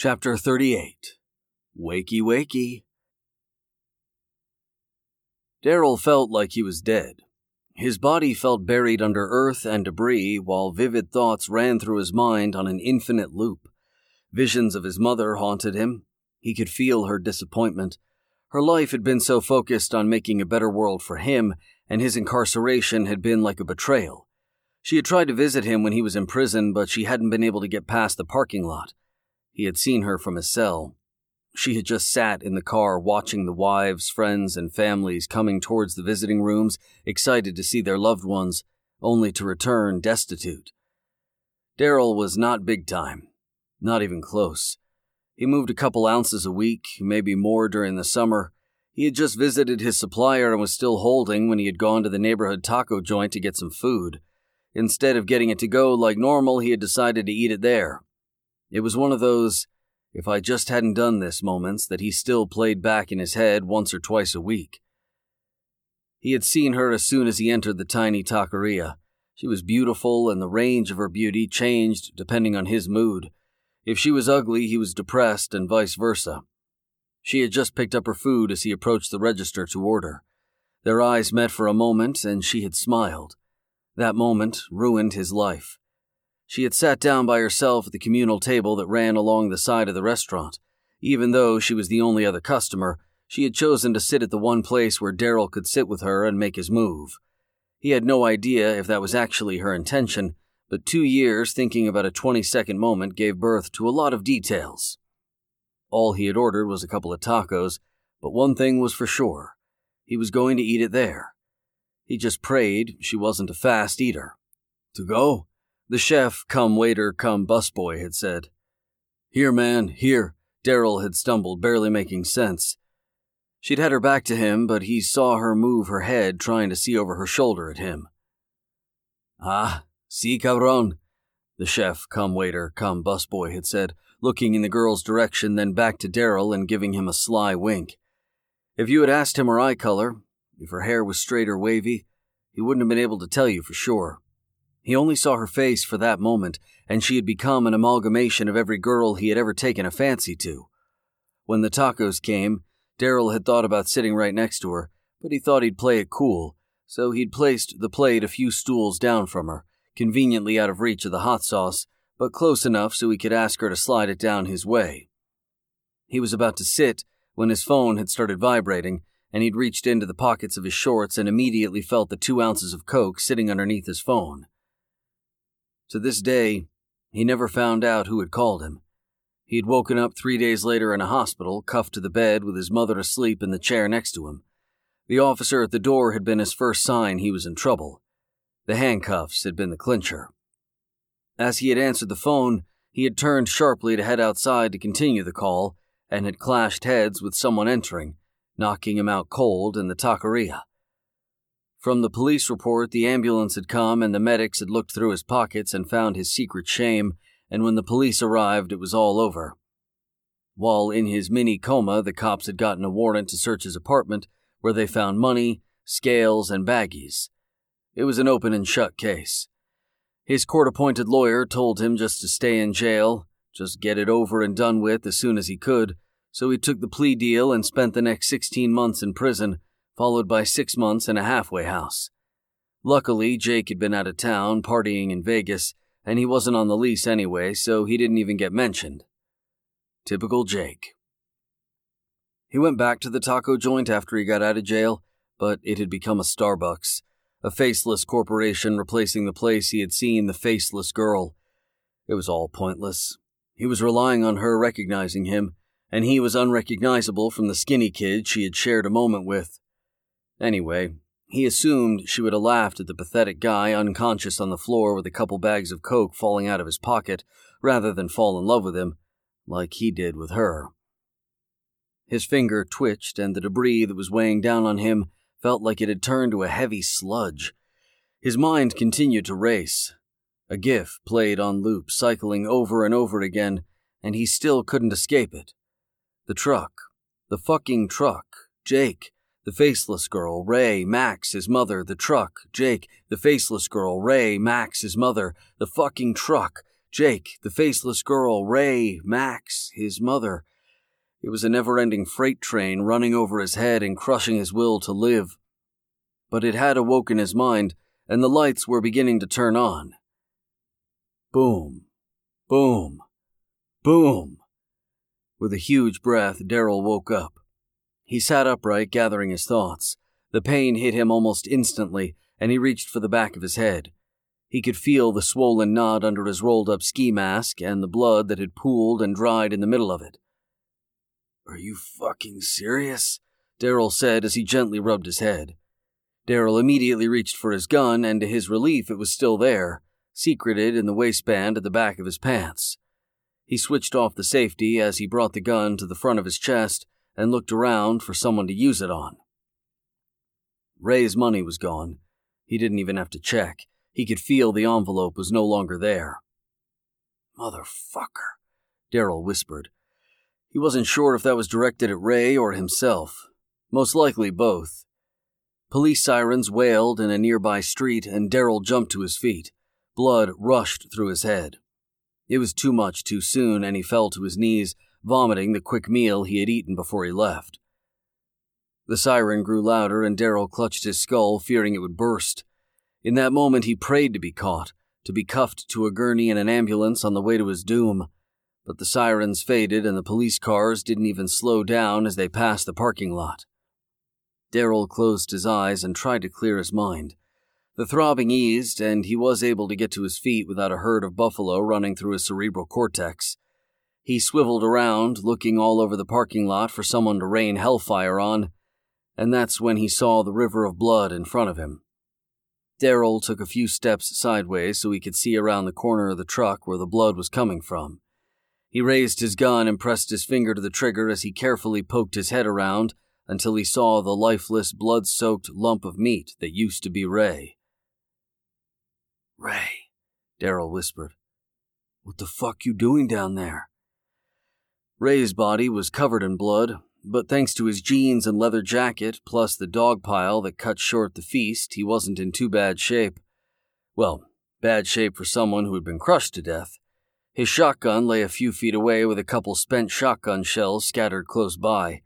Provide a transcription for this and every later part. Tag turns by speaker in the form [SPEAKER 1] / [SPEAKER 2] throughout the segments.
[SPEAKER 1] Chapter 38 Wakey Wakey. Daryl felt like he was dead. His body felt buried under earth and debris while vivid thoughts ran through his mind on an infinite loop. Visions of his mother haunted him. He could feel her disappointment. Her life had been so focused on making a better world for him, and his incarceration had been like a betrayal. She had tried to visit him when he was in prison, but she hadn't been able to get past the parking lot. He had seen her from his cell. She had just sat in the car watching the wives, friends, and families coming towards the visiting rooms, excited to see their loved ones, only to return destitute. Daryl was not big time, not even close. He moved a couple ounces a week, maybe more during the summer. He had just visited his supplier and was still holding when he had gone to the neighborhood taco joint to get some food. Instead of getting it to go like normal, he had decided to eat it there. It was one of those, if I just hadn't done this moments that he still played back in his head once or twice a week. He had seen her as soon as he entered the tiny taqueria. She was beautiful, and the range of her beauty changed depending on his mood. If she was ugly, he was depressed, and vice versa. She had just picked up her food as he approached the register to order. Their eyes met for a moment, and she had smiled. That moment ruined his life. She had sat down by herself at the communal table that ran along the side of the restaurant. Even though she was the only other customer, she had chosen to sit at the one place where Daryl could sit with her and make his move. He had no idea if that was actually her intention, but two years thinking about a 20 second moment gave birth to a lot of details. All he had ordered was a couple of tacos, but one thing was for sure he was going to eat it there. He just prayed she wasn't a fast eater. To go? The chef, come waiter, come busboy had said. Here, man, here. Daryl had stumbled, barely making sense. She'd had her back to him, but he saw her move her head, trying to see over her shoulder at him. Ah, si cabron, the chef, come waiter, come busboy had said, looking in the girl's direction, then back to Daryl and giving him a sly wink. If you had asked him her eye color, if her hair was straight or wavy, he wouldn't have been able to tell you for sure. He only saw her face for that moment, and she had become an amalgamation of every girl he had ever taken a fancy to. When the tacos came, Daryl had thought about sitting right next to her, but he thought he'd play it cool, so he'd placed the plate a few stools down from her, conveniently out of reach of the hot sauce, but close enough so he could ask her to slide it down his way. He was about to sit when his phone had started vibrating, and he'd reached into the pockets of his shorts and immediately felt the two ounces of coke sitting underneath his phone. To this day, he never found out who had called him. He had woken up three days later in a hospital, cuffed to the bed with his mother asleep in the chair next to him. The officer at the door had been his first sign he was in trouble. The handcuffs had been the clincher. As he had answered the phone, he had turned sharply to head outside to continue the call and had clashed heads with someone entering, knocking him out cold in the taqueria. From the police report, the ambulance had come and the medics had looked through his pockets and found his secret shame, and when the police arrived, it was all over. While in his mini coma, the cops had gotten a warrant to search his apartment, where they found money, scales, and baggies. It was an open and shut case. His court appointed lawyer told him just to stay in jail, just get it over and done with as soon as he could, so he took the plea deal and spent the next 16 months in prison followed by six months in a halfway house. Luckily, Jake had been out of town partying in Vegas, and he wasn't on the lease anyway, so he didn't even get mentioned. Typical Jake. He went back to the taco joint after he got out of jail, but it had become a Starbucks, a faceless corporation replacing the place he had seen the faceless girl. It was all pointless. He was relying on her recognizing him, and he was unrecognizable from the skinny kid she had shared a moment with. Anyway, he assumed she would have laughed at the pathetic guy unconscious on the floor with a couple bags of coke falling out of his pocket rather than fall in love with him, like he did with her. His finger twitched, and the debris that was weighing down on him felt like it had turned to a heavy sludge. His mind continued to race. A gif played on loop, cycling over and over again, and he still couldn't escape it. The truck. The fucking truck. Jake the faceless girl, Ray, Max, his mother, the truck, Jake, the faceless girl, Ray, Max, his mother, the fucking truck, Jake, the faceless girl, Ray, Max, his mother. It was a never ending freight train running over his head and crushing his will to live. But it had awoken his mind, and the lights were beginning to turn on. Boom. Boom. Boom. With a huge breath, Daryl woke up. He sat upright, gathering his thoughts. The pain hit him almost instantly, and he reached for the back of his head. He could feel the swollen knot under his rolled up ski mask and the blood that had pooled and dried in the middle of it. Are you fucking serious? Daryl said as he gently rubbed his head. Daryl immediately reached for his gun, and to his relief, it was still there, secreted in the waistband at the back of his pants. He switched off the safety as he brought the gun to the front of his chest and looked around for someone to use it on. Ray's money was gone. He didn't even have to check. He could feel the envelope was no longer there. Motherfucker, Daryl whispered. He wasn't sure if that was directed at Ray or himself. Most likely both. Police sirens wailed in a nearby street, and Daryl jumped to his feet. Blood rushed through his head. It was too much too soon, and he fell to his knees, vomiting the quick meal he had eaten before he left. The siren grew louder, and Daryl clutched his skull, fearing it would burst. In that moment, he prayed to be caught, to be cuffed to a gurney in an ambulance on the way to his doom. But the sirens faded, and the police cars didn't even slow down as they passed the parking lot. Daryl closed his eyes and tried to clear his mind. The throbbing eased, and he was able to get to his feet without a herd of buffalo running through his cerebral cortex. He swiveled around, looking all over the parking lot for someone to rain hellfire on, and that's when he saw the river of blood in front of him. Daryl took a few steps sideways so he could see around the corner of the truck where the blood was coming from. He raised his gun and pressed his finger to the trigger as he carefully poked his head around until he saw the lifeless, blood soaked lump of meat that used to be Ray. Ray, Daryl whispered. What the fuck you doing down there? Ray's body was covered in blood, but thanks to his jeans and leather jacket, plus the dog pile that cut short the feast, he wasn't in too bad shape. Well, bad shape for someone who had been crushed to death. His shotgun lay a few feet away with a couple spent shotgun shells scattered close by.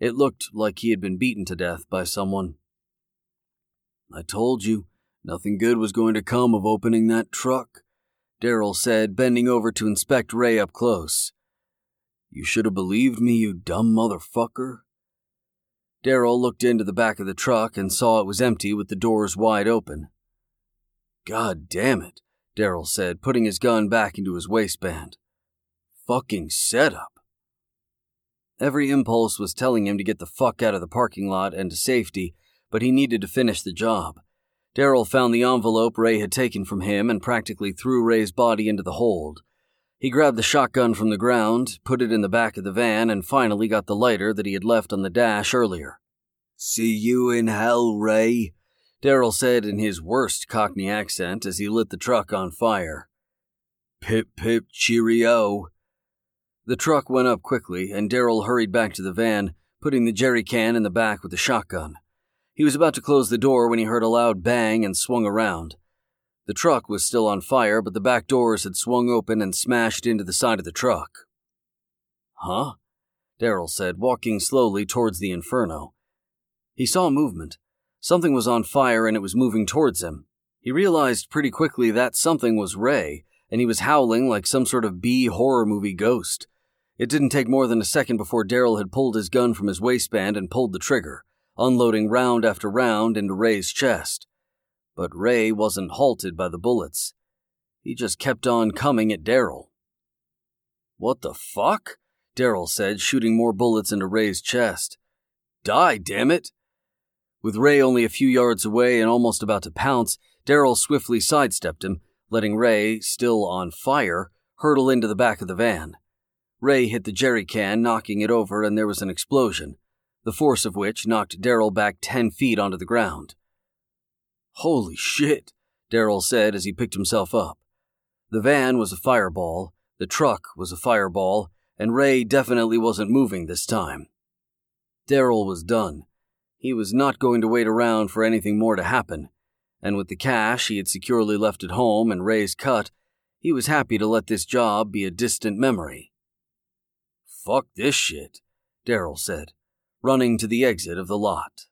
[SPEAKER 1] It looked like he had been beaten to death by someone. I told you, nothing good was going to come of opening that truck, Daryl said, bending over to inspect Ray up close. You should have believed me, you dumb motherfucker. Daryl looked into the back of the truck and saw it was empty with the doors wide open. God damn it, Daryl said, putting his gun back into his waistband. Fucking setup. Every impulse was telling him to get the fuck out of the parking lot and to safety, but he needed to finish the job. Daryl found the envelope Ray had taken from him and practically threw Ray's body into the hold. He grabbed the shotgun from the ground, put it in the back of the van, and finally got the lighter that he had left on the dash earlier. See you in hell, Ray, Daryl said in his worst Cockney accent as he lit the truck on fire. Pip pip cheerio. The truck went up quickly, and Daryl hurried back to the van, putting the jerry can in the back with the shotgun. He was about to close the door when he heard a loud bang and swung around. The truck was still on fire, but the back doors had swung open and smashed into the side of the truck. Huh? Daryl said, walking slowly towards the inferno. He saw movement. Something was on fire and it was moving towards him. He realized pretty quickly that something was Ray, and he was howling like some sort of B horror movie ghost. It didn't take more than a second before Daryl had pulled his gun from his waistband and pulled the trigger, unloading round after round into Ray's chest. But Ray wasn't halted by the bullets. He just kept on coming at Daryl. What the fuck? Daryl said, shooting more bullets into Ray's chest. Die, damn it! With Ray only a few yards away and almost about to pounce, Daryl swiftly sidestepped him, letting Ray, still on fire, hurtle into the back of the van. Ray hit the jerry can, knocking it over, and there was an explosion, the force of which knocked Daryl back ten feet onto the ground. Holy shit, Daryl said as he picked himself up. The van was a fireball, the truck was a fireball, and Ray definitely wasn't moving this time. Daryl was done. He was not going to wait around for anything more to happen, and with the cash he had securely left at home and Ray's cut, He was happy to let this job be a distant memory. Fuck this shit, Daryl said, running to the exit of the lot.